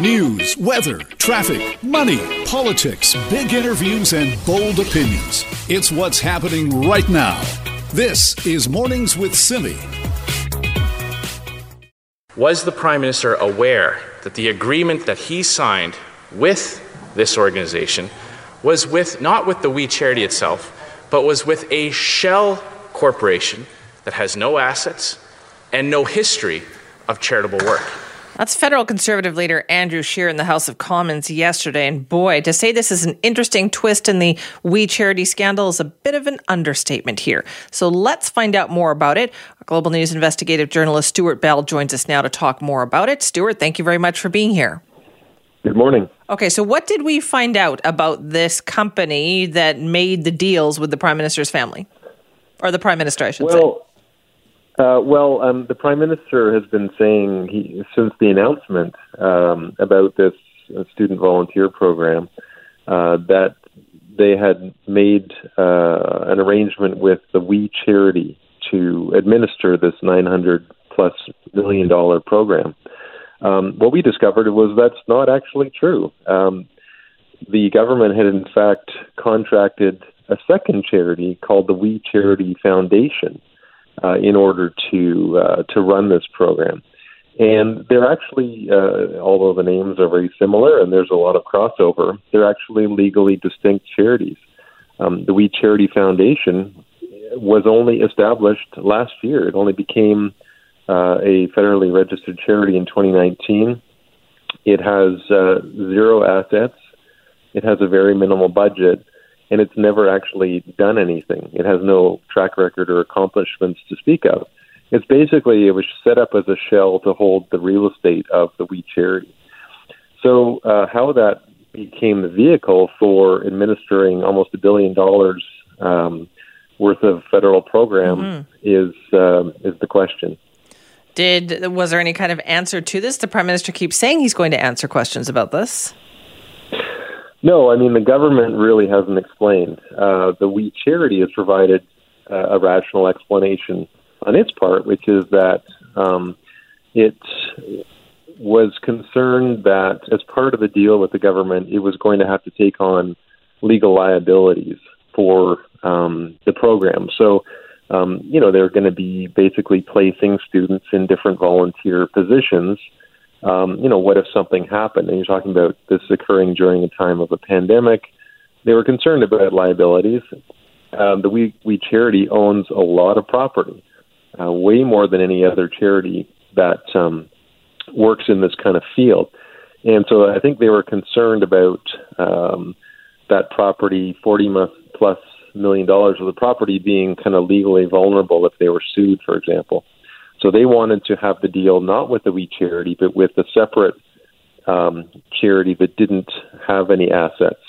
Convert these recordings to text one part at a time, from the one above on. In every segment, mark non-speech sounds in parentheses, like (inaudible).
News, weather, traffic, money, politics, big interviews, and bold opinions. It's what's happening right now. This is Mornings with Simi. Was the Prime Minister aware that the agreement that he signed with this organization was with not with the We Charity itself, but was with a shell corporation that has no assets and no history of charitable work? That's federal conservative leader Andrew Scheer in the House of Commons yesterday. And boy, to say this is an interesting twist in the We Charity scandal is a bit of an understatement here. So let's find out more about it. Our Global News investigative journalist Stewart Bell joins us now to talk more about it. Stewart, thank you very much for being here. Good morning. Okay, so what did we find out about this company that made the deals with the Prime Minister's family? Or the Prime Minister, I should well, say. Uh, well, um, the prime minister has been saying he, since the announcement um, about this uh, student volunteer program uh, that they had made uh, an arrangement with the We Charity to administer this 900 plus million dollar program. Um, what we discovered was that's not actually true. Um, the government had in fact contracted a second charity called the We Charity Foundation uh, in order to uh, to run this program. And they're actually, uh, although the names are very similar and there's a lot of crossover, they're actually legally distinct charities. Um, the We Charity Foundation was only established last year. It only became uh, a federally registered charity in 2019. It has uh, zero assets. It has a very minimal budget, and it's never actually done anything. It has no track record or accomplishments to speak of. It's basically it was set up as a shell to hold the real estate of the We Charity. So uh, how that became the vehicle for administering almost a billion dollars um, worth of federal program mm-hmm. is um, is the question. Did was there any kind of answer to this? The prime minister keeps saying he's going to answer questions about this. No, I mean the government really hasn't explained. Uh, the We Charity has provided uh, a rational explanation on its part, which is that um, it was concerned that as part of the deal with the government, it was going to have to take on legal liabilities for um, the program. So, um, you know, they're going to be basically placing students in different volunteer positions um, you know, what if something happened? And you're talking about this occurring during a time of a pandemic. They were concerned about liabilities. Um, the We, we Charity owns a lot of property, uh, way more than any other charity that um, works in this kind of field. And so I think they were concerned about um, that property, 40 plus million dollars of the property being kind of legally vulnerable if they were sued, for example. So they wanted to have the deal not with the We Charity, but with a separate um, charity that didn't have any assets,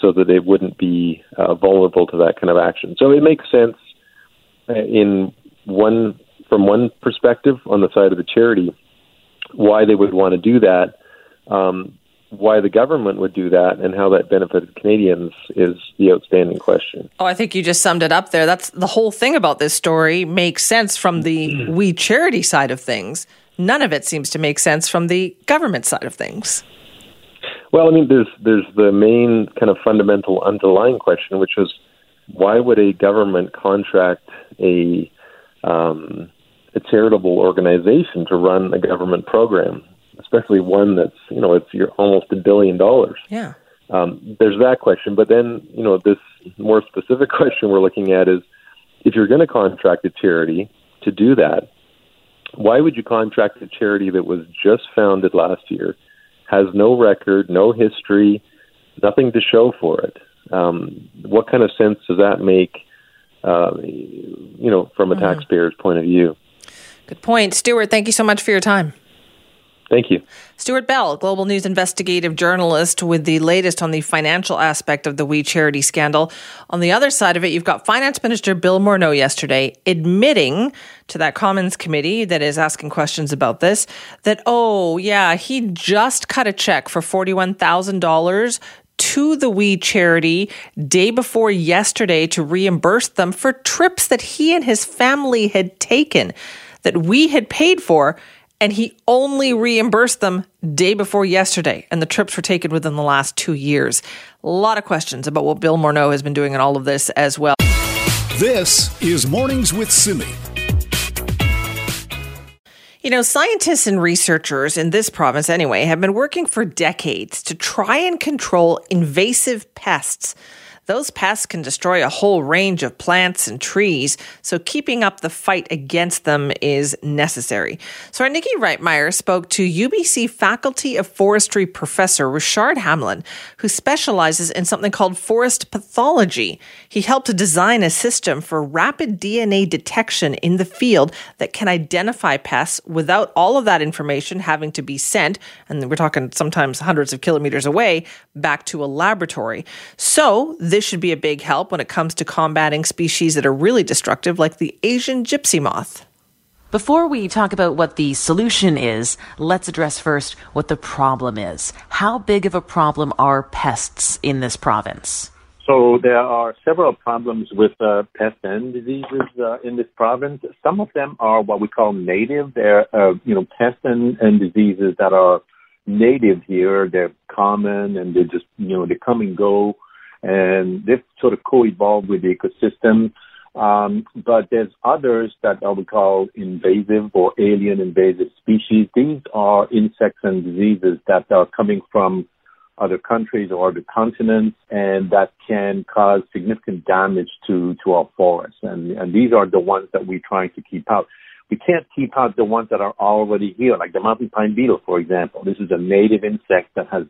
so that they wouldn't be uh, vulnerable to that kind of action. So it makes sense uh, in one from one perspective on the side of the charity why they would want to do that. Um, why the government would do that and how that benefited Canadians is the outstanding question. Oh, I think you just summed it up there. That's the whole thing about this story makes sense from the mm-hmm. we charity side of things. None of it seems to make sense from the government side of things. Well, I mean, there's there's the main kind of fundamental underlying question, which is why would a government contract a um, a charitable organization to run a government program? Especially one that's you know it's your almost a billion dollars. Yeah. Um, there's that question, but then you know this more specific (laughs) question we're looking at is if you're going to contract a charity to do that, why would you contract a charity that was just founded last year, has no record, no history, nothing to show for it? Um, what kind of sense does that make? Uh, you know, from a mm-hmm. taxpayer's point of view. Good point, Stewart. Thank you so much for your time. Thank you. Stewart Bell, Global News investigative journalist, with the latest on the financial aspect of the We Charity scandal. On the other side of it, you've got Finance Minister Bill Morneau yesterday admitting to that Commons committee that is asking questions about this that, oh, yeah, he just cut a check for $41,000 to the We Charity day before yesterday to reimburse them for trips that he and his family had taken that we had paid for and he only reimbursed them day before yesterday, and the trips were taken within the last two years. A lot of questions about what Bill Morneau has been doing in all of this as well. This is Mornings with Simi. You know, scientists and researchers in this province, anyway, have been working for decades to try and control invasive pests those pests can destroy a whole range of plants and trees, so keeping up the fight against them is necessary. So our Nikki Reitmeyer spoke to UBC Faculty of Forestry professor Richard Hamelin, who specializes in something called forest pathology. He helped design a system for rapid DNA detection in the field that can identify pests without all of that information having to be sent, and we're talking sometimes hundreds of kilometers away, back to a laboratory. So this should be a big help when it comes to combating species that are really destructive, like the Asian gypsy moth. Before we talk about what the solution is, let's address first what the problem is. How big of a problem are pests in this province? So there are several problems with uh, pests and diseases uh, in this province. Some of them are what we call native. They're uh, you know pests and, and diseases that are native here. They're common and they just you know they come and go and they've sort of co-evolved with the ecosystem. Um, but there's others that I would call invasive or alien invasive species. These are insects and diseases that are coming from other countries or other continents and that can cause significant damage to, to our forests. And, and these are the ones that we're trying to keep out. We can't keep out the ones that are already here, like the mountain pine beetle, for example. This is a native insect that has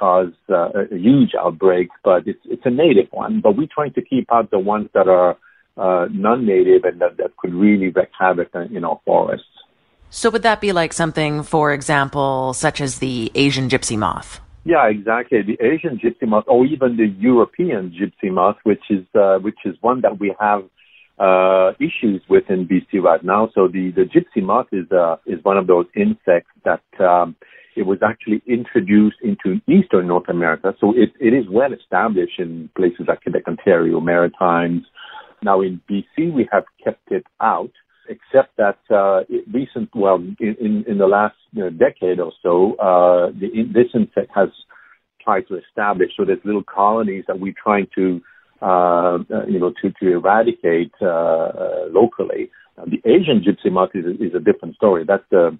cause uh, a huge outbreak, but it's it's a native one. But we're trying to keep out the ones that are uh, non-native and that, that could really wreak havoc in our forests. So would that be like something, for example, such as the Asian gypsy moth? Yeah, exactly. The Asian gypsy moth, or even the European gypsy moth, which is uh, which is one that we have uh, issues with in BC right now. So the the gypsy moth is uh, is one of those insects that um, it was actually introduced into eastern North America. So it, it is well established in places like Quebec, Ontario, Maritimes. Now in BC, we have kept it out, except that uh, recent, well, in, in, the last you know, decade or so, uh, the, this insect has tried to establish. So there's little colonies that we're trying to, uh, uh you know, to, to eradicate uh, uh, locally. The Asian gypsy moth is, is a different story. That's the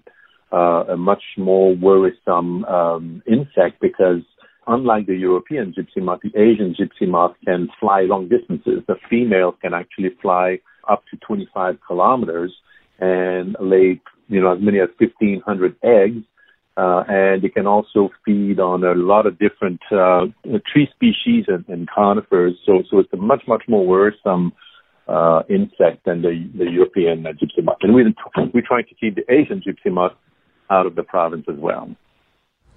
uh, a much more worrisome um, insect because unlike the European gypsy moth, the Asian gypsy moth can fly long distances. The females can actually fly up to 25 kilometers and lay, you know, as many as 1,500 eggs. Uh, and it can also feed on a lot of different uh, tree species and, and conifers. So, so it's a much, much more worrisome uh, insect than the, the European gypsy moth. And we, we're trying to keep the Asian gypsy moth out of the province as well.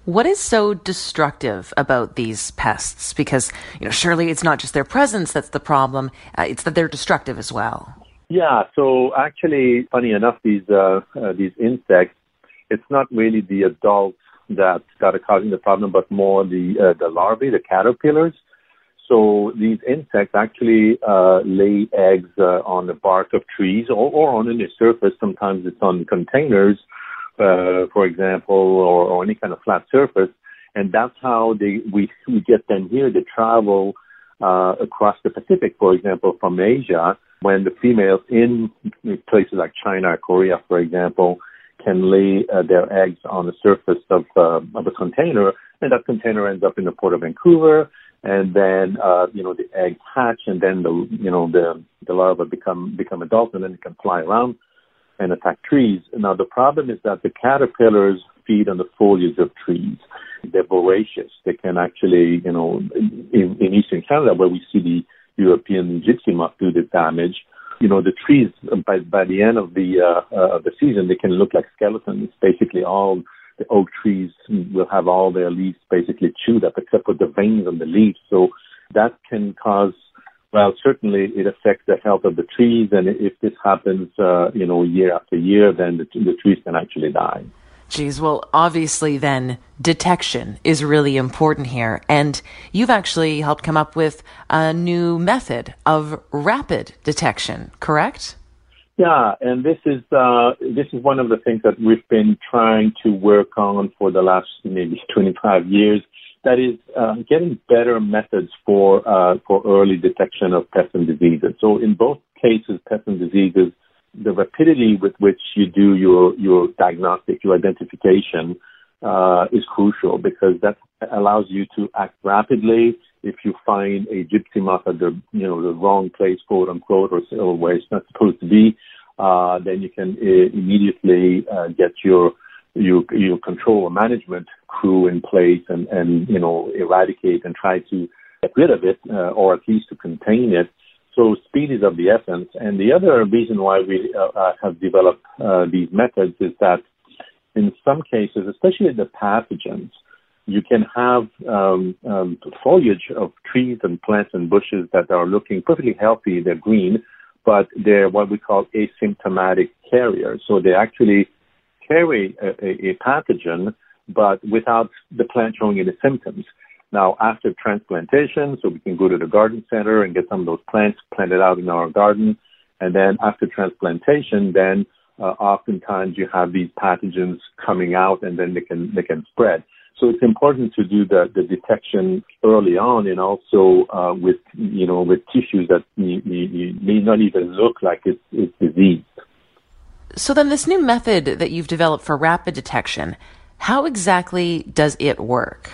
What is so destructive about these pests? Because, you know, surely it's not just their presence that's the problem, uh, it's that they're destructive as well. Yeah, so actually, funny enough, these, uh, uh, these insects, it's not really the adults that, that are causing the problem, but more the, uh, the larvae, the caterpillars. So these insects actually uh, lay eggs uh, on the bark of trees or, or on the surface. Sometimes it's on containers uh, for example, or, or any kind of flat surface. And that's how they, we, we get them here to travel uh, across the Pacific, for example, from Asia, when the females in places like China or Korea, for example, can lay uh, their eggs on the surface of, uh, of a container, and that container ends up in the port of Vancouver, and then uh, you know the eggs hatch, and then the you know the the larvae become become adults, and then they can fly around and attack trees. Now, the problem is that the caterpillars feed on the foliage of trees. They're voracious. They can actually, you know, in, in eastern Canada, where we see the European gypsy moth do the damage, you know, the trees by by the end of the uh, uh, the season, they can look like skeletons. Basically, all the oak trees will have all their leaves basically chewed up, except for the veins on the leaves. So that can cause well, certainly it affects the health of the trees, and if this happens, uh, you know, year after year, then the, the trees can actually die. Geez, well, obviously, then detection is really important here. And you've actually helped come up with a new method of rapid detection, correct? Yeah, and this is uh, this is one of the things that we've been trying to work on for the last maybe (laughs) 25 years. That is uh, getting better methods for uh, for early detection of pests and diseases. So in both cases, pests and diseases, the rapidity with which you do your your diagnostic, your identification, uh, is crucial because that allows you to act rapidly. If you find a gypsy moth at the you know the wrong place, quote unquote, or, or where it's not supposed to be, uh, then you can uh, immediately uh, get your your your control or management crew in place and and you know eradicate and try to get rid of it uh, or at least to contain it. So speed is of the essence. And the other reason why we uh, uh, have developed these methods is that in some cases, especially the pathogens, you can have um, um, foliage of trees and plants and bushes that are looking perfectly healthy. They're green, but they're what we call asymptomatic carriers. So they actually carry a, a, pathogen, but without the plant showing any symptoms. Now, after transplantation, so we can go to the garden center and get some of those plants planted out in our garden. And then after transplantation, then uh, oftentimes you have these pathogens coming out and then they can they can spread. So it's important to do the, the detection early on and also uh, with you know with tissues that you, you may not even look like it's, it's diseased. So then, this new method that you've developed for rapid detection, how exactly does it work?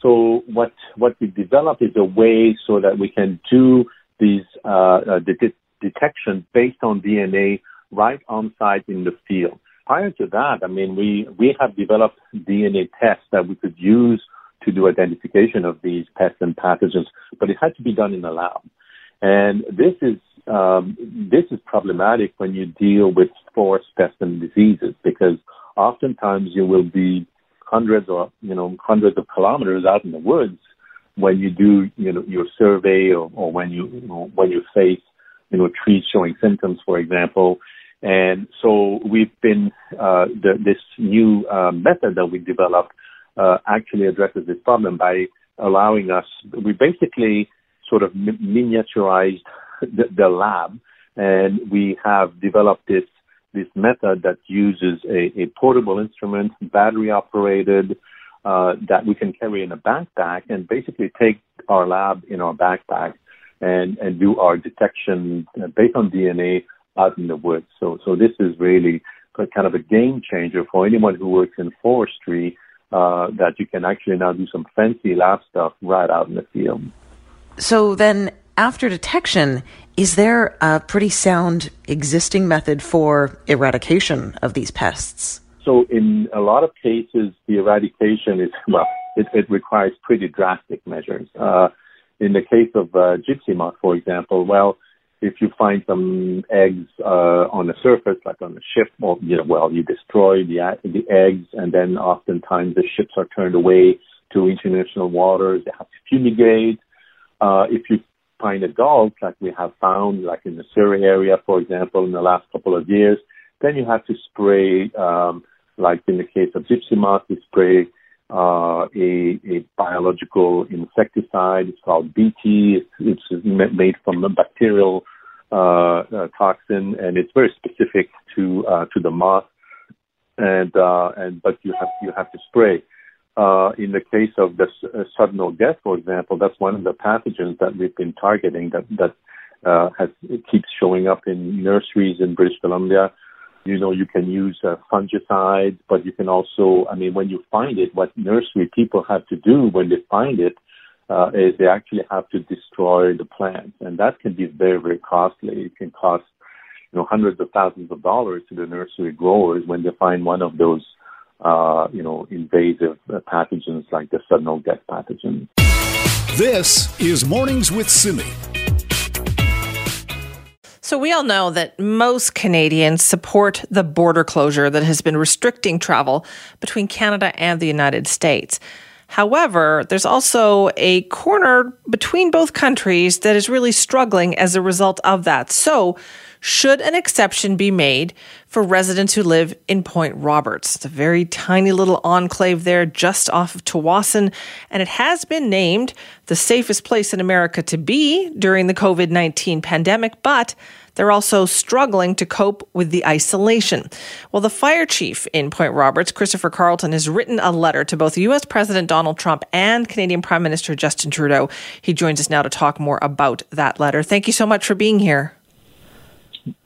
So what what we develop is a way so that we can do these uh, uh, de- detection based on DNA right on site in the field. Prior to that, I mean, we, we have developed DNA tests that we could use to do identification of these pests and pathogens, but it had to be done in the lab. And this is um, this is problematic when you deal with pests and diseases because oftentimes you will be hundreds or you know hundreds of kilometers out in the woods when you do you know your survey or, or when you, you know, when you face you know trees showing symptoms, for example, and so we've been, uh, the, this new uh, method that we developed uh, actually addresses this problem by allowing us, we basically sort of miniaturized (laughs) the, the lab and we have developed this this method that uses a, a portable instrument, battery operated, uh, that we can carry in a backpack and basically take our lab in our backpack and, and do our detection based on DNA out in the woods. So, so this is really kind of a game changer for anyone who works in forestry. Uh, that you can actually now do some fancy lab stuff right out in the field. So then, after detection, is there a pretty sound existing method for eradication of these pests? So, in a lot of cases, the eradication is (laughs) well, it, it requires pretty drastic measures. Uh, in the case of uh, gypsy moth, for example, well, if you find some eggs uh, on the surface, like on the ship, well, you know, well, you destroy the the eggs, and then oftentimes the ships are turned away to international waters. They have to fumigate. Uh, if you find adults, like we have found, like in the Surrey area, for example, in the last couple of years, then you have to spray, um, like in the case of gypsy moth, you spray uh, a, a, biological insecticide. It's called BT. It's, it's made from a bacterial uh, uh, toxin, and it's very specific to uh, to the moth. And uh, and but you have you have to spray. Uh, in the case of the uh, sudden death, for example, that's one of the pathogens that we've been targeting that that uh, has keeps showing up in nurseries in British Columbia you know, you can use uh, fungicides, but you can also, I mean, when you find it, what nursery people have to do when they find it uh, is they actually have to destroy the plants, and that can be very, very costly. It can cost, you know, hundreds of thousands of dollars to the nursery growers when they find one of those, uh, you know, invasive uh, pathogens like the sudden death pathogen. This is Mornings with Simi. So, we all know that most Canadians support the border closure that has been restricting travel between Canada and the United States. However, there's also a corner between both countries that is really struggling as a result of that. So, should an exception be made for residents who live in Point Roberts? It's a very tiny little enclave there just off of Tsawwassen, and it has been named the safest place in America to be during the COVID 19 pandemic, but They're also struggling to cope with the isolation. Well, the fire chief in Point Roberts, Christopher Carleton, has written a letter to both U.S. President Donald Trump and Canadian Prime Minister Justin Trudeau. He joins us now to talk more about that letter. Thank you so much for being here.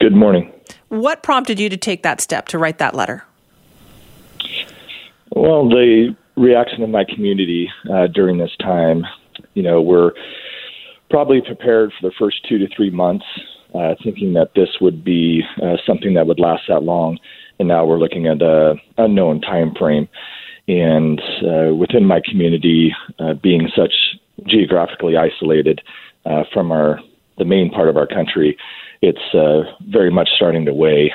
Good morning. What prompted you to take that step to write that letter? Well, the reaction of my community uh, during this time, you know, we're probably prepared for the first two to three months, uh, thinking that this would be uh, something that would last that long, and now we're looking at a unknown time frame. And uh, within my community, uh, being such geographically isolated uh, from our the main part of our country, it's uh, very much starting to weigh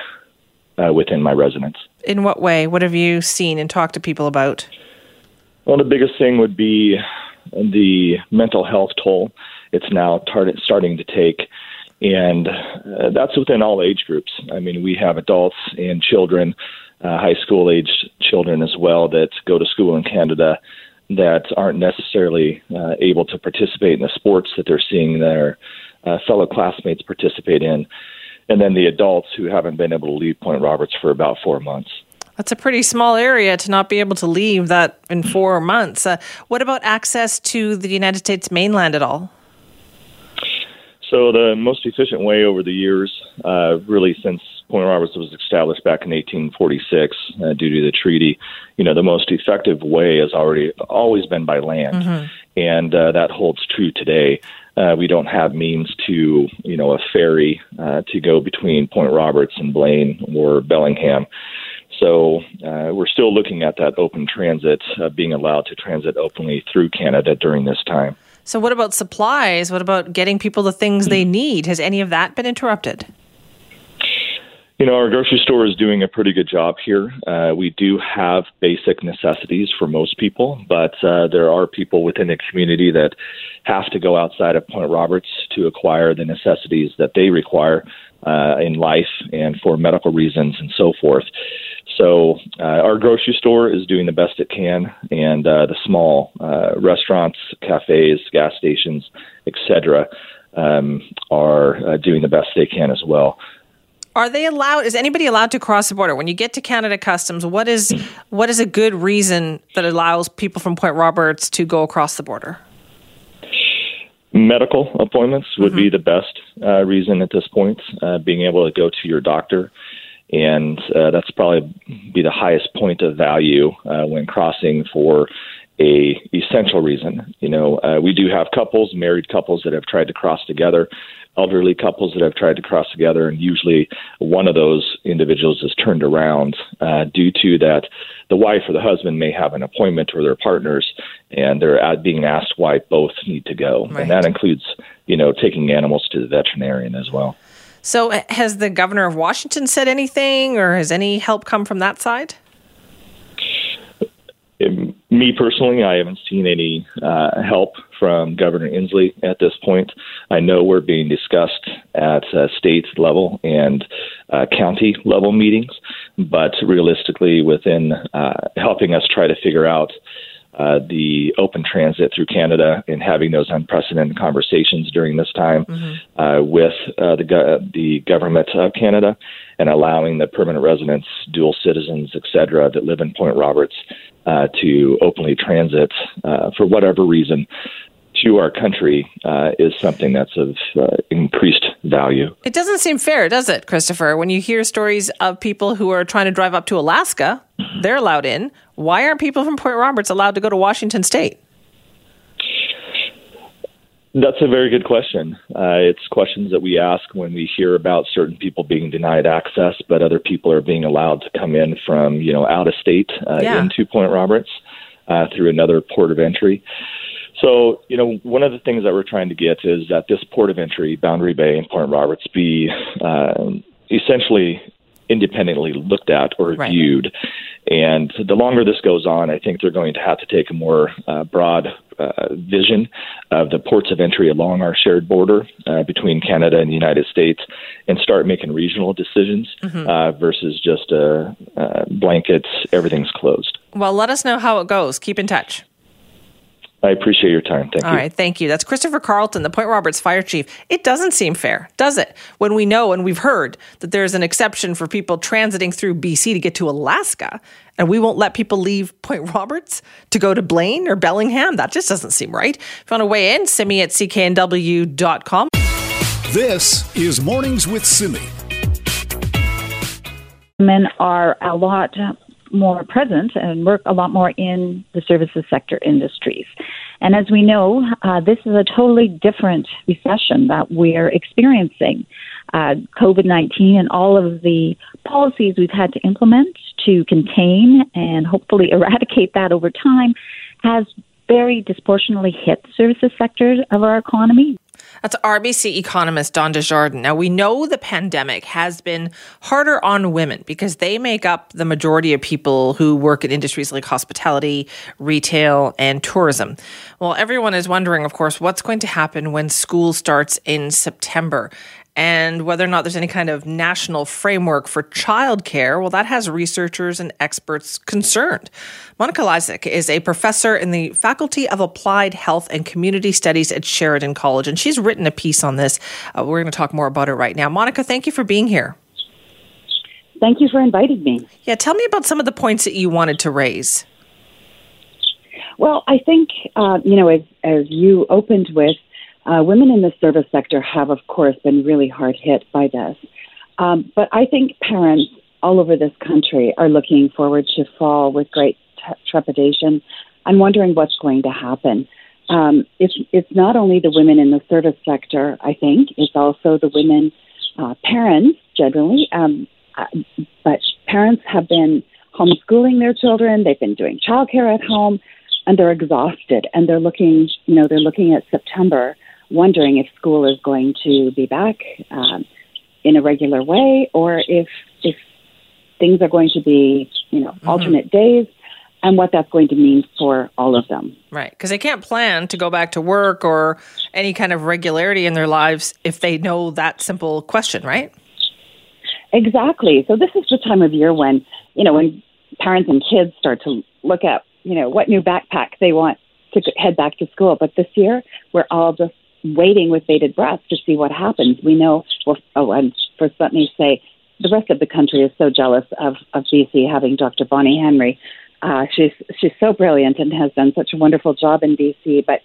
uh, within my residents. In what way? What have you seen and talked to people about? Well, the biggest thing would be the mental health toll it's now tar- starting to take. And uh, that's within all age groups. I mean, we have adults and children, uh, high school aged children as well, that go to school in Canada that aren't necessarily uh, able to participate in the sports that they're seeing their uh, fellow classmates participate in. And then the adults who haven't been able to leave Point Roberts for about four months. That's a pretty small area to not be able to leave that in four months. Uh, what about access to the United States mainland at all? So the most efficient way over the years, uh, really since Point Roberts was established back in 1846 uh, due to the treaty, you know, the most effective way has already always been by land, mm-hmm. and uh, that holds true today. Uh, we don't have means to, you know, a ferry uh, to go between Point Roberts and Blaine or Bellingham. So uh, we're still looking at that open transit, uh, being allowed to transit openly through Canada during this time. So, what about supplies? What about getting people the things they need? Has any of that been interrupted? You know, our grocery store is doing a pretty good job here. Uh, we do have basic necessities for most people, but uh, there are people within the community that have to go outside of Point Roberts to acquire the necessities that they require uh, in life and for medical reasons and so forth. So uh, our grocery store is doing the best it can, and uh, the small uh, restaurants, cafes, gas stations, etc., um, are uh, doing the best they can as well. Are they allowed? Is anybody allowed to cross the border when you get to Canada Customs? What is what is a good reason that allows people from Point Roberts to go across the border? Medical appointments would mm-hmm. be the best uh, reason at this point. Uh, being able to go to your doctor and uh, that's probably be the highest point of value uh, when crossing for a essential reason. You know, uh, we do have couples, married couples that have tried to cross together, elderly couples that have tried to cross together, and usually one of those individuals is turned around uh, due to that the wife or the husband may have an appointment or their partners, and they're being asked why both need to go, right. and that includes you know taking animals to the veterinarian as well. So, uh, has the governor of Washington said anything, or has any help come from that side? Um, me personally, I haven't seen any uh, help from Governor Inslee at this point. I know we're being discussed at uh, state level and uh, county level meetings, but realistically, within uh, helping us try to figure out uh, the open transit through Canada and having those unprecedented conversations during this time mm-hmm. uh, with uh, the go- the government of Canada and allowing the permanent residents, dual citizens, et cetera, that live in Point Roberts uh, to openly transit uh, for whatever reason to our country uh, is something that's of uh, increased value. It doesn't seem fair, does it, Christopher? When you hear stories of people who are trying to drive up to Alaska, they're allowed in. Why aren't people from Point Roberts allowed to go to Washington State? That's a very good question. Uh, it's questions that we ask when we hear about certain people being denied access, but other people are being allowed to come in from you know out of state uh, yeah. into Point Roberts uh, through another port of entry. So, you know, one of the things that we're trying to get is that this port of entry, Boundary Bay and Point Roberts, be uh, essentially independently looked at or reviewed. Right. And the longer this goes on, I think they're going to have to take a more uh, broad uh, vision of the ports of entry along our shared border uh, between Canada and the United States and start making regional decisions mm-hmm. Uh, versus just a, a blanket, everything's closed. Well, let us know how it goes. Keep in touch. I appreciate your time. Thank All you. All right, thank you. That's Christopher Carleton, the Point Roberts fire chief. It doesn't seem fair, does it? When we know and we've heard that there's an exception for people transiting through BC to get to Alaska, and we won't let people leave Point Roberts to go to Blaine or Bellingham. That just doesn't seem right. If you want to weigh in, send me at cknw.com. This is Mornings with Simi. Men are a lot more present and work a lot more in the services sector industries. And as we know, uh, this is a totally different recession that we're experiencing. Uh, COVID 19 and all of the policies we've had to implement to contain and hopefully (laughs) eradicate that over time has very disproportionately hit the services sector of our economy. That's RBC economist Dawn Desjardins. Now, we know the pandemic has been harder on women because they make up the majority of people who work in industries like hospitality, retail, and tourism. Well, everyone is wondering, of course, what's going to happen when school starts in September and whether or not there's any kind of national framework for childcare, well, that has researchers and experts concerned. Monica Lysack is a professor in the Faculty of Applied Health and Community Studies at Sheridan College, and she's written a piece on this. Uh, we're going to talk more about it right now. Monica, thank you for being here. Thank you for inviting me. Yeah, tell me about some of the points that you wanted to raise. Well, I think, uh, you know, as, as you opened with, uh, women in the service sector have, of course, been really hard hit by this. Um, but I think parents all over this country are looking forward to fall with great t- trepidation and wondering what's going to happen. Um, it's, it's not only the women in the service sector, I think, it's also the women, uh, parents generally, um, uh, but parents have been homeschooling their children, they've been doing childcare at home, and they're exhausted, and they're looking, you know, they're looking at September wondering if school is going to be back um, in a regular way or if if things are going to be you know mm-hmm. alternate days and what that's going to mean for all of them. Right, because they can't plan to go back to work or any kind of regularity in their lives if they know that simple question, right? Exactly. So this is the time of year when, you know, when parents and kids start to look at, you know, what new backpack they want to head back to school. But this year, we're all just waiting with bated breath to see what happens. We know, well, oh, and first let me say, the rest of the country is so jealous of, of BC having Dr. Bonnie Henry. Uh, she's she's so brilliant and has done such a wonderful job in BC. But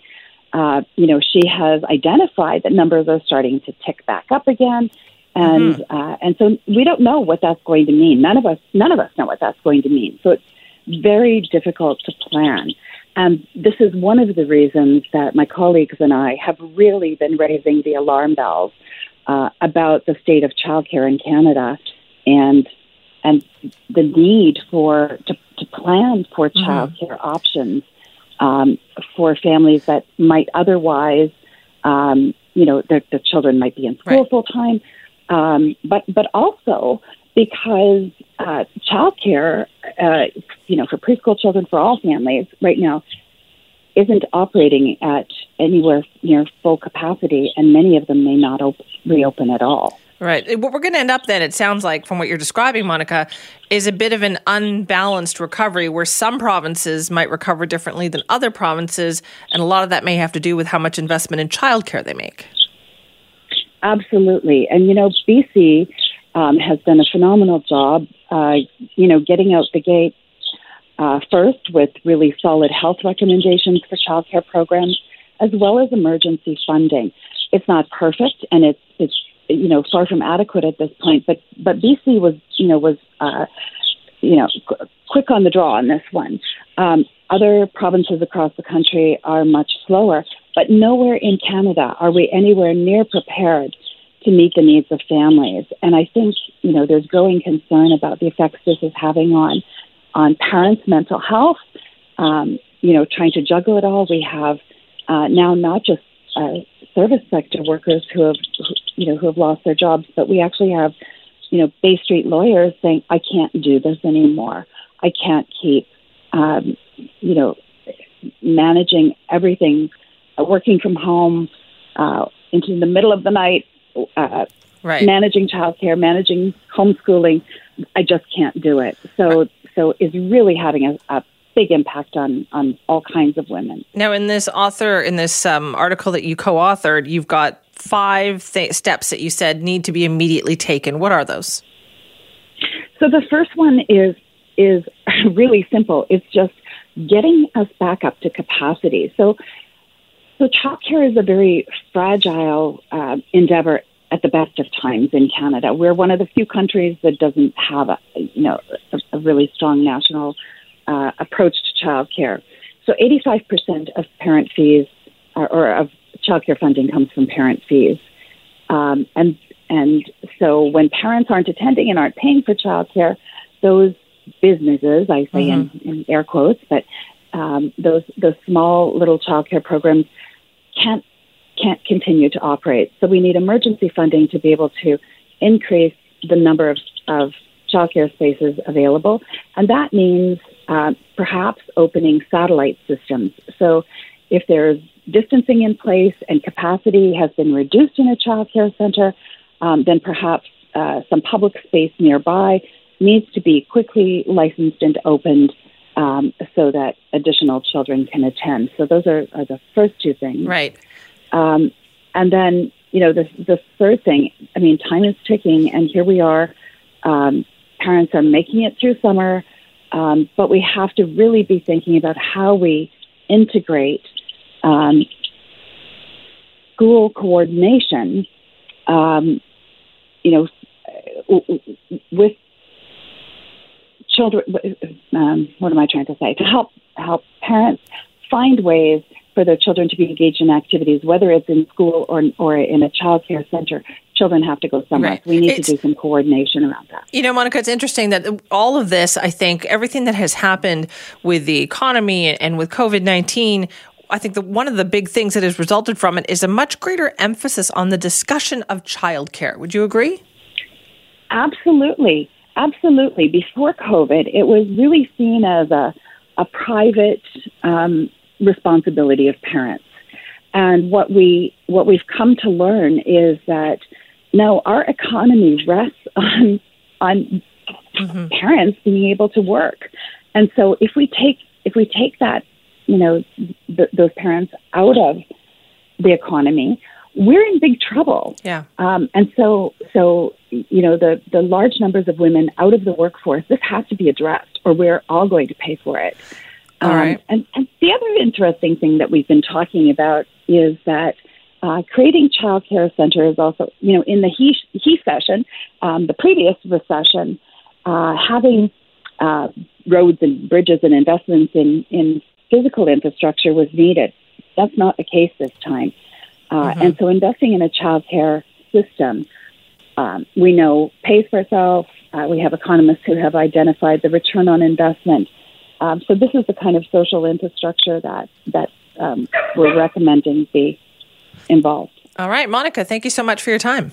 uh, you know, she has identified that numbers are starting to tick back up again, and mm-hmm. uh, and so we don't know what that's going to mean. None of us none of us know what that's going to mean. So it's very difficult to plan. And this is one of the reasons that my colleagues and I have really been raising the alarm bells uh, about the state of childcare in Canada and and the need for to, to plan for mm-hmm. childcare options um, for families that might otherwise, um, you know, their, their children might be in school right. full time, um, but but also because uh, childcare, uh, you know, for preschool children for all families right now isn't operating at anywhere near full capacity, and many of them may not op- reopen at all. Right. What we're going to end up then, it sounds like, from what you're describing, Monica, is a bit of an unbalanced recovery where some provinces might recover differently than other provinces, and a lot of that may have to do with how much investment in childcare they make. Absolutely. And, you know, BC um, has done a phenomenal job, uh, you know, getting out the gate uh, first with really solid health recommendations for childcare programs, as well as emergency funding. It's not perfect, and it's it's you know far from adequate at this point. But but BC was you know was uh, you know qu- quick on the draw on this one. Um, other provinces across the country are much slower, but nowhere in Canada are we anywhere near prepared to meet the needs of families. And I think, you know, there's growing concern about the effects this is having on on parents' mental health. Um, you know, trying to juggle it all. We have uh, now not just uh, service sector workers who have, who, you know, who have lost their jobs, but we actually have, you know, Bay Street lawyers saying, "I can't do this anymore. I can't keep, um, you know, managing everything, uh, working from home." Uh, into the middle of the night, uh, right. managing childcare, managing homeschooling. I just can't do it. So, so is really having a, a, big impact on on all kinds of women. Now, in this author in this um, article that you co-authored, you've got five th- steps that you said need to be immediately taken. What are those? So the first one is is (laughs) really simple. It's just getting us back up to capacity. So so childcare is a very fragile uh, endeavor at the best of times in Canada. We're one of the few countries that doesn't have a you know a, a really strong national uh, approach to childcare. So 85% of parent fees or, or of childcare funding comes from parent fees, um, and and so when parents aren't attending and aren't paying for childcare, those businesses, I say mm-hmm. in, in, air quotes, but um, those those small little childcare programs can't can't continue to operate. So we need emergency funding to be able to increase the number of, of childcare spaces available, and that means uh, perhaps opening satellite systems. So if there's distancing in place and capacity has been reduced in a childcare center, um, then perhaps uh, some public space nearby needs to be quickly licensed and opened um, so that additional children can attend. So those are, are the first two things. Right. Um, and then, you know, the, the third thing, I mean, time is ticking, and here we are. Um, parents are making it through summer, um, but we have to really be thinking about how we integrate um, school coordination, um, you know, with children. Um, what am I trying to say? To help help parents find ways for their children to be engaged in activities, whether it's in school or or in a child care center. Children have to go somewhere. Right. We need it's, to do some coordination around that. You know, Monica, it's interesting that all of this, I think, everything that has happened with the economy and with COVID 19, I think the, one of the big things that has resulted from it is a much greater emphasis on the discussion of childcare. Would you agree? Absolutely. Absolutely. Before COVID, it was really seen as a, a private um, responsibility of parents. And what we what we've come to learn is that now our economy rests (laughs) on on mm-hmm. parents being able to work. And so if we take if we take that, you know, th- those parents out of the economy, we're in big trouble. Yeah. Um, and so, so you know, the the large numbers of women out of the workforce, this has to be addressed, or we're all going to pay for it. All um, right. And, and the other interesting thing that we've been talking about is that uh, creating child care centers also, you know, in the he, he session, um, the previous recession, uh, having uh, roads and bridges and investments in, in physical infrastructure was needed. That's not the case this time. Uh, mm-hmm. And so investing in a child care system, um, we know pays for itself. Uh, we have economists who have identified the return on investment. Um, so this is the kind of social infrastructure that that um, we're recommending be involved. All right, Monica, thank you so much for your time.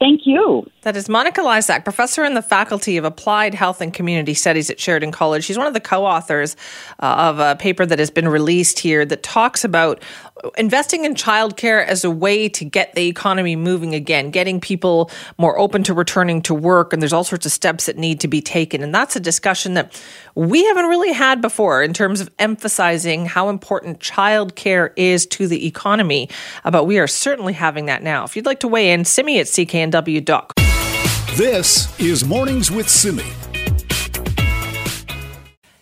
Thank you. That is Monica Lysack, professor in the Faculty of Applied Health and Community Studies at Sheridan College. She's one of the co authors uh, of a paper that has been released here that talks about investing in childcare as a way to get the economy moving again, getting people more open to returning to work. And there's all sorts of steps that need to be taken. And that's a discussion that we haven't really had before in terms of emphasizing how important childcare is to the economy. But we are certainly having that now. If you'd like to weigh in, simi at cknw.com. This is Mornings with Simi.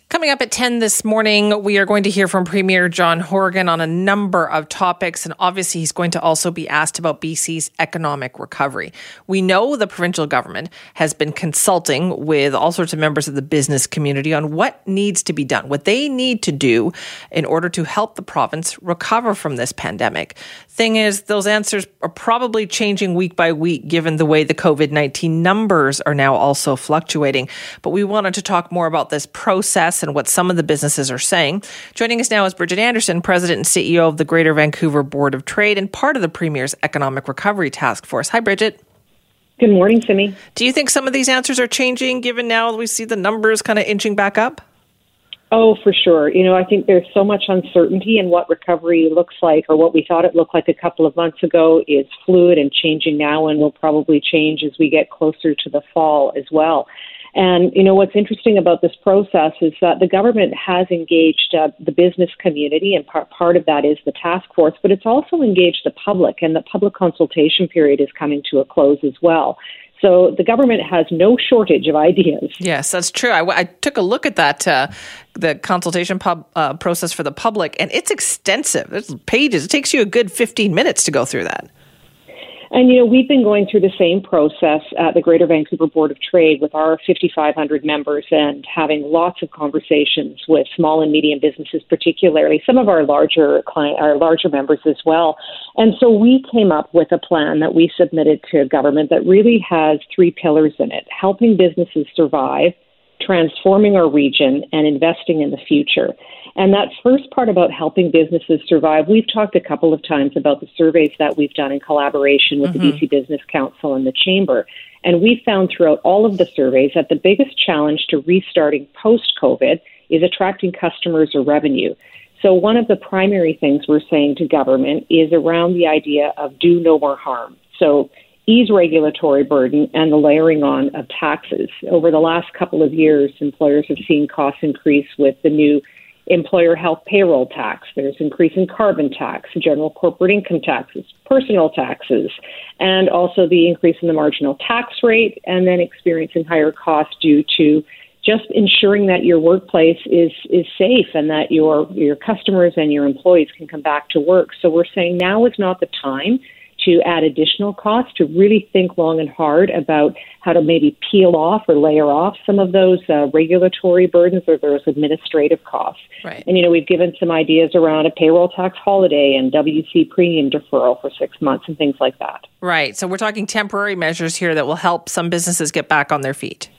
Coming up at 10 this morning, we are going to hear from Premier John Horgan on a number of topics. And obviously, he's going to also be asked about BC's economic recovery. We know the provincial government has been consulting with all sorts of members of the business community on what needs to be done, what they need to do in order to help the province recover from this pandemic. Thing is, those answers are probably changing week by week given the way the COVID 19 numbers are now also fluctuating. But we wanted to talk more about this process and what some of the businesses are saying. Joining us now is Bridgitte Anderson, President and CEO of the Greater Vancouver Board of Trade and part of the Premier's Economic Recovery Task Force. Hi, Bridget. Good morning, Simi. Do you think some of these answers are changing given now we see the numbers kind of inching back up? Oh, for sure. You know, I think there's so much uncertainty in what recovery looks like, or what we thought it looked like a couple of months ago is fluid and changing now and will probably change as we get closer to the fall as well. And, you know, what's interesting about this process is that the government has engaged uh, the business community, and part, part of that is the task force, but it's also engaged the public, and the public consultation period is coming to a close as well. So the government has no shortage of ideas. Yes, that's true. I, I took a look at that, uh, the consultation pub, uh, process for the public, and it's extensive. It's pages. It takes you a good 15 minutes to go through that. And, you know, we've been going through the same process at the Greater Vancouver Board of Trade with our 5,500 members and having lots of conversations with small and medium businesses, particularly some of our larger client, our larger members as well. And so we came up with a plan that we submitted to government that really has three pillars in it helping businesses survive, transforming our region, and investing in the future. And that first part about helping businesses survive, we've talked a couple of times about the surveys that we've done in collaboration with mm-hmm. the BC Business Council and the Chamber. And we found throughout all of the surveys that the biggest challenge to restarting post COVID is attracting customers or revenue. So, one of the primary things we're saying to government is around the idea of do no more harm. So, ease regulatory burden and the layering on of taxes. Over the last couple of years, employers have seen costs increase with the new employer health payroll tax, there's increase in carbon tax, general corporate income taxes, personal taxes, and also the increase in the marginal tax rate, and then experiencing higher costs due to just ensuring that your workplace is is safe and that your your customers and your employees can come back to work. So we're saying now is not the time to add additional costs, to really think long and hard about how to maybe peel off or layer off some of those uh, regulatory burdens or those administrative costs. Right. And, you know, we've given some ideas around a payroll tax holiday and WC premium deferral for six months and things like that. Right. So we're talking temporary measures here that will help some businesses get back on their feet.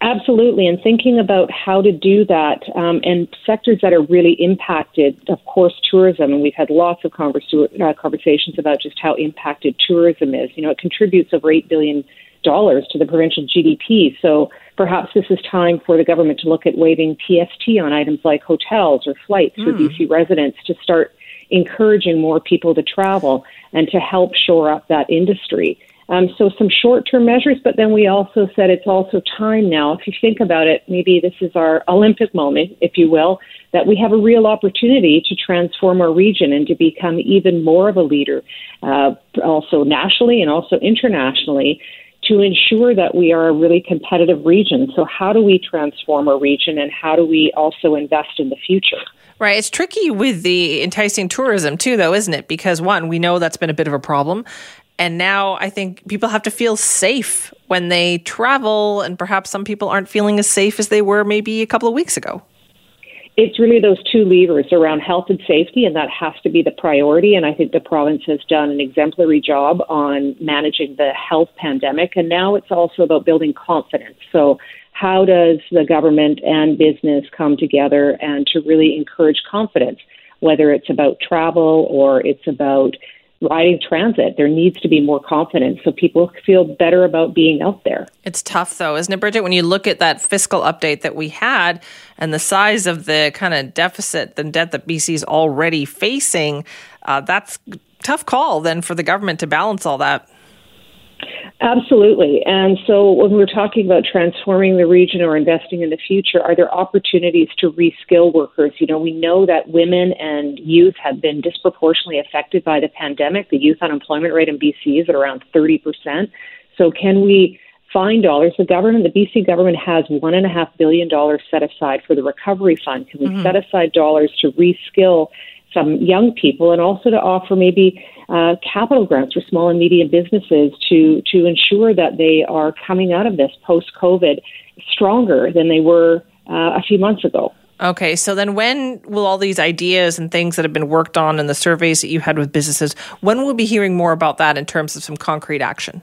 Absolutely, and thinking about how to do that, um, and sectors that are really impacted, of course, tourism, and we've had lots of converse- uh, conversations about just how impacted tourism is. You know, it contributes over $8 billion to the provincial GDP, so perhaps this is time for the government to look at waiving PST on items like hotels or flights mm. for BC hmm. residents to start encouraging more people to travel and to help shore up that industry. Um, so some short-term measures, but then we also said it's also time now. If you think about it, maybe this is our Olympic moment, if you will, that we have a real opportunity to transform our region and to become even more of a leader, uh, also nationally and also internationally, to ensure that we are a really competitive region. So how do we transform our region, and how do we also invest in the future? Right. It's tricky with the enticing tourism too, though, isn't it? Because one, we know that's been a bit of a problem. And now I think people have to feel safe when they travel, and perhaps some people aren't feeling as safe as they were maybe a couple of weeks ago. It's really those two levers around health and safety, and that has to be the priority. And I think the province has done an exemplary job on managing the health pandemic. And now it's also about building confidence. So, how does the government and business come together and to really encourage confidence, whether it's about travel or it's about riding transit. There needs to be more confidence so people feel better about being out there. It's tough, though, isn't it, Bridgitte? When you look at that fiscal update that we had and the size of the kind of deficit, the debt that BC is already facing, uh, that's tough call then for the government to balance all that. Absolutely. And so when we're talking about transforming the region or investing in the future, are there opportunities to reskill workers? You know, we know that women and youth have been disproportionately affected by the pandemic. The youth unemployment rate in BC is at around 30%. So can we find dollars? The government, the BC government has $1.5 billion set aside for the recovery fund. Can we mm-hmm. set aside dollars to reskill some young people and also to offer maybe uh, capital grants for small and medium businesses to to ensure that they are coming out of this post COVID stronger than they were uh, a few months ago. Okay, so then when will all these ideas and things that have been worked on in the surveys that you had with businesses, when will we be hearing more about that in terms of some concrete action?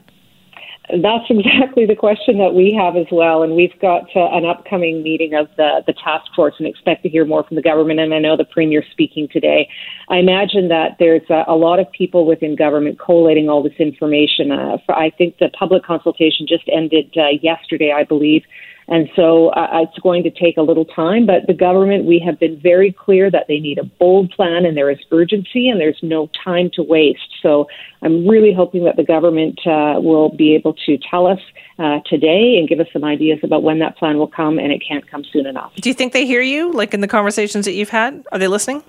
That's exactly the question that we have as well, and we've got uh, an upcoming meeting of the the task force, and expect to hear more from the government. And I know the premier speaking today. I imagine that there's a, a lot of people within government collating all this information. Uh, for, I think the public consultation just ended uh, yesterday, I believe. And so uh, it's going to take a little time, but the government, we have been very clear that they need a bold plan and there is urgency and there's no time to waste. So I'm really hoping that the government uh, will be able to tell us uh, today and give us some ideas about when that plan will come, and it can't come soon enough. Do you think they hear you, like in the conversations that you've had? Are they listening?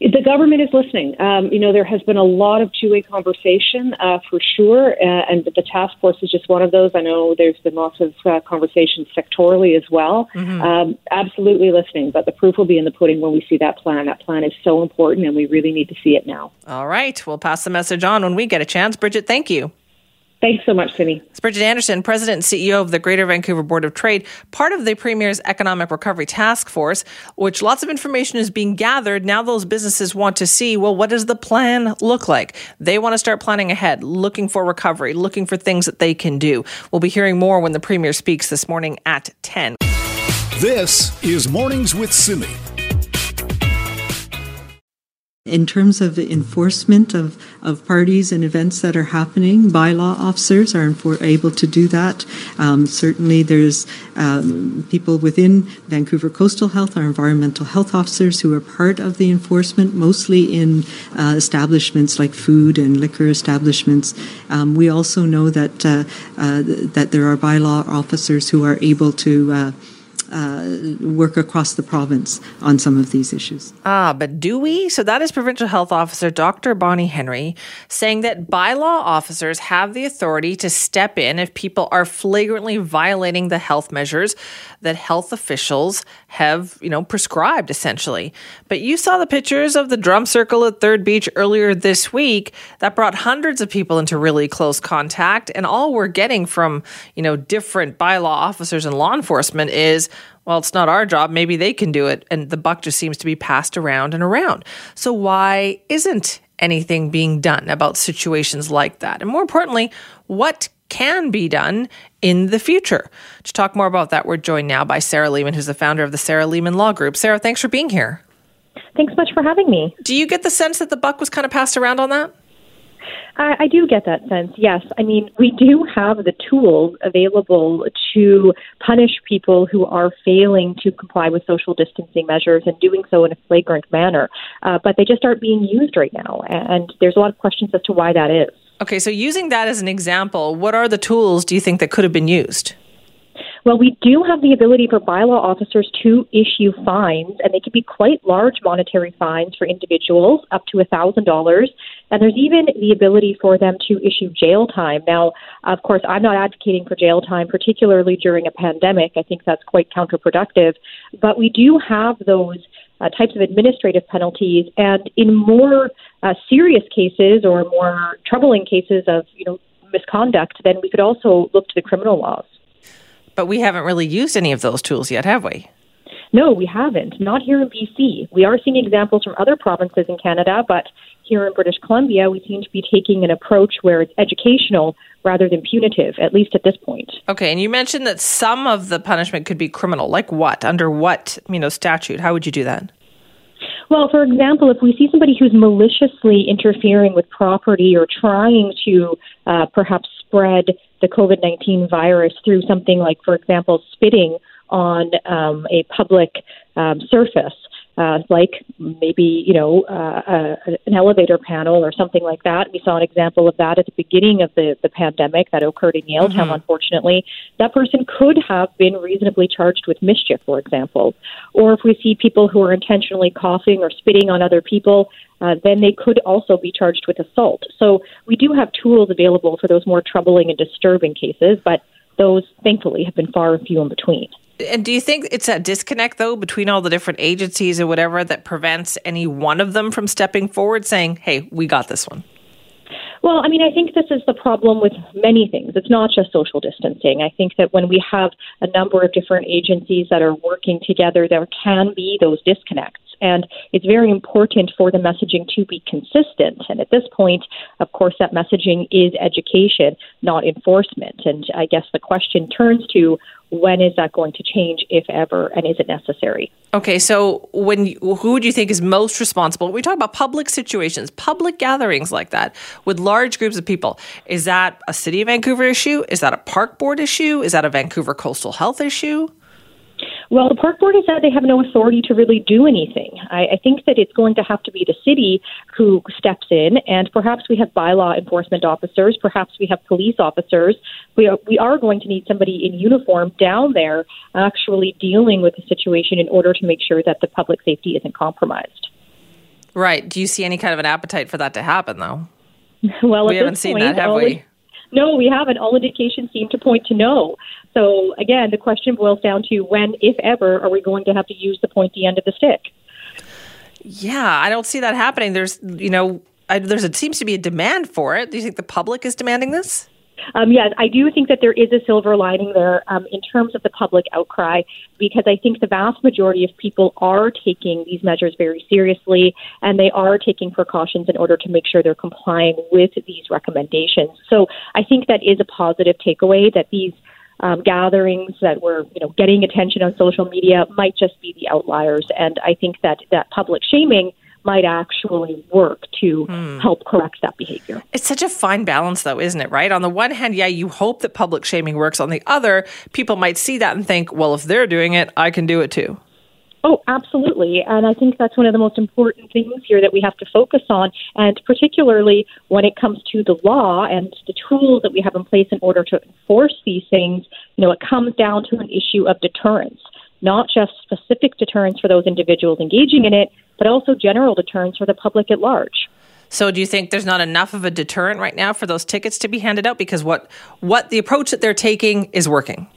The government is listening. Um, you know, there has been a lot of two-way conversation uh, for sure, uh, and the task force is just one of those. I know there's been lots of uh, conversations sectorally as well. Mm-hmm. Um, absolutely listening, but the proof will be in the pudding when we see that plan. That plan is so important, and we really need to see it now. All right, we'll pass the message on when we get a chance. Bridgitte, thank you. Thanks so much, Cindy. It's Bridgitte Anderson, President and CEO of the Greater Vancouver Board of Trade, part of the Premier's Economic Recovery Task Force, which lots of information is being gathered. Now those businesses want to see, well, what does the plan look like? They want to start planning ahead, looking for recovery, looking for things that they can do. We'll be hearing more when the Premier speaks this morning at 10. This is Mornings with Simi. In terms of enforcement of, of parties and events that are happening, bylaw officers are able to do that. Um, certainly, there's um, people within Vancouver Coastal Health, our environmental health officers, who are part of the enforcement, mostly in uh, establishments like food and liquor establishments. Um, we also know that uh, uh, that there are bylaw officers who are able to uh, work across the province on some of these issues. Ah, but do we? So that is Provincial Health Officer Dr. Bonnie Henry saying that bylaw officers have the authority to step in if people are flagrantly violating the health measures that health officials have, you know, prescribed essentially. But you saw the pictures of the drum circle at Third Beach earlier this week that brought hundreds of people into really close contact and all we're getting from, you know, different bylaw officers and law enforcement is well, it's not our job. Maybe they can do it. And the buck just seems to be passed around and around. So, why isn't anything being done about situations like that? And more importantly, what can be done in the future? To talk more about that, we're joined now by Sarah Leamon, who's the founder of the Sarah Leamon Law Group. Sarah, thanks for being here. Thanks much for having me. Do you get the sense that the buck was kind of passed around on that? I, I do get that sense, yes. I mean, we do have the tools available to punish people who are failing to comply with social distancing measures and doing so in a flagrant manner, uh, but they just aren't being used right now. And there's a lot of questions as to why that is. Okay, so using that as an example, what are the tools do you think that could have been used? Well, we do have the ability for bylaw officers to issue fines, and they can be quite large monetary fines for individuals, up to $1,000. And there's even the ability for them to issue jail time. Now, of course, I'm not advocating for jail time, particularly during a pandemic. I think that's quite counterproductive. But we do have those uh, types of administrative penalties, and in more uh, serious cases or more troubling cases of, you know, misconduct, then we could also look to the criminal laws. But we haven't really used any of those tools yet, have we? No, we haven't. Not here in BC. We are seeing examples from other provinces in Canada, but here in British Columbia, we seem to be taking an approach where it's educational rather than punitive, at least at this point. Okay, and you mentioned that some of the punishment could be criminal. Like what? Under what, you know, statute? How would you do that? Well, for example, if we see somebody who's maliciously interfering with property or trying to uh, perhaps spread the COVID 19 virus through something like, for example, spitting on um, a public um, surface, uh, like maybe you know uh, uh, an elevator panel or something like that. We saw an example of that at the beginning of the the pandemic that occurred in Yaletown. Mm-hmm. Unfortunately, that person could have been reasonably charged with mischief, for example. Or if we see people who are intentionally coughing or spitting on other people, uh, then they could also be charged with assault. So we do have tools available for those more troubling and disturbing cases, but those thankfully have been far and few in between. And do you think it's a disconnect, though, between all the different agencies or whatever that prevents any one of them from stepping forward saying, hey, we got this one? Well, I mean, I think this is the problem with many things. It's not just social distancing. I think that when we have a number of different agencies that are working together, there can be those disconnects. And it's very important for the messaging to be consistent. And at this point, of course, that messaging is education, not enforcement. And I guess the question turns to when is that going to change, if ever, and is it necessary? Okay, so when who do you think is most responsible? We talk about public situations, public gatherings like that with large groups of people. Is that a City of Vancouver issue? Is that a park board issue? Is that a Vancouver coastal health issue? Well, the park board has said they have no authority to really do anything. I, I think that it's going to have to be the city who steps in, and perhaps we have bylaw enforcement officers, perhaps we have police officers. We are, we are going to need somebody in uniform down there actually dealing with the situation in order to make sure that the public safety isn't compromised. Right. Do you see any kind of an appetite for that to happen, though? (laughs) well, we haven't seen that, have we? No, we haven't. All indications seem to point to no. So again, the question boils down to when, if ever, are we going to have to use the pointy end of the stick? Yeah, I don't see that happening. There's, you know, I, there's it seems to be a demand for it. Do you think the public is demanding this? Um, yes, I do think that there is a silver lining there um, in terms of the public outcry because I think the vast majority of people are taking these measures very seriously and they are taking precautions in order to make sure they're complying with these recommendations. So I think that is a positive takeaway that these um, gatherings that were you know getting attention on social media might just be the outliers, and I think that that public shaming might actually work to hmm. help correct that behavior. It's such a fine balance, though, isn't it? Right? On the one hand, yeah, you hope that public shaming works. On the other, people might see that and think, well, if they're doing it, I can do it too. Oh, absolutely. And I think that's one of the most important things here that we have to focus on. And particularly when it comes to the law and the tools that we have in place in order to enforce these things, you know, it comes down to an issue of deterrence, not just specific deterrence for those individuals engaging in it, but also general deterrence for the public at large. So do you think there's not enough of a deterrent right now for those tickets to be handed out because what what the approach that they're taking is working?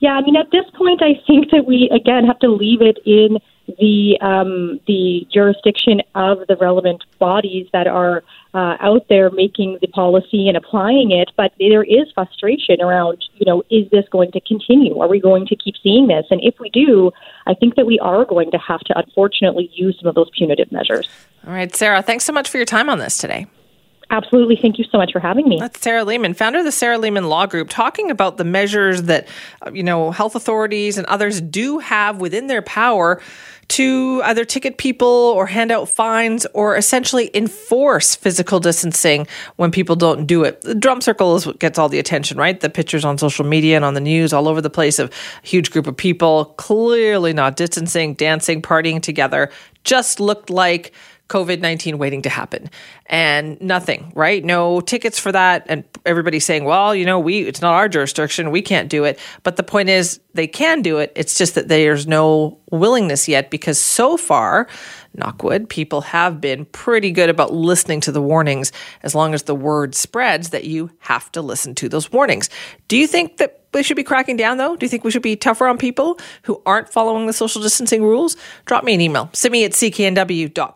Yeah, I mean at this point I think that we again have to leave it in the um, the jurisdiction of the relevant bodies that are uh, out there making the policy and applying it. But there is frustration around, you know, is this going to continue? Are we going to keep seeing this? And if we do, I think that we are going to have to unfortunately use some of those punitive measures. All right, Sarah, thanks so much for your time on this today. Absolutely. Thank you so much for having me. That's Sarah Leamon, founder of the Sarah Leamon Law Group, talking about the measures that, uh, you know, health authorities and others do have within their power to either ticket people or hand out fines or essentially enforce physical distancing when people don't do it. The drum circle is what gets all the attention, right? The pictures on social media and on the news all over the place of a huge group of people clearly not distancing, dancing, partying together just looked like COVID 19 waiting to happen and nothing, right? No tickets for that. And everybody's saying, well, you know, we, it's not our jurisdiction. We can't do it. But the point is, they can do it. It's just that there's no willingness yet because so far, knockwood, people have been pretty good about listening to the warnings as long as the word spreads that you have to listen to those warnings. Do you think that we should be cracking down though? Do you think we should be tougher on people who aren't following the social distancing rules? Drop me an email. Send me at cknw.com.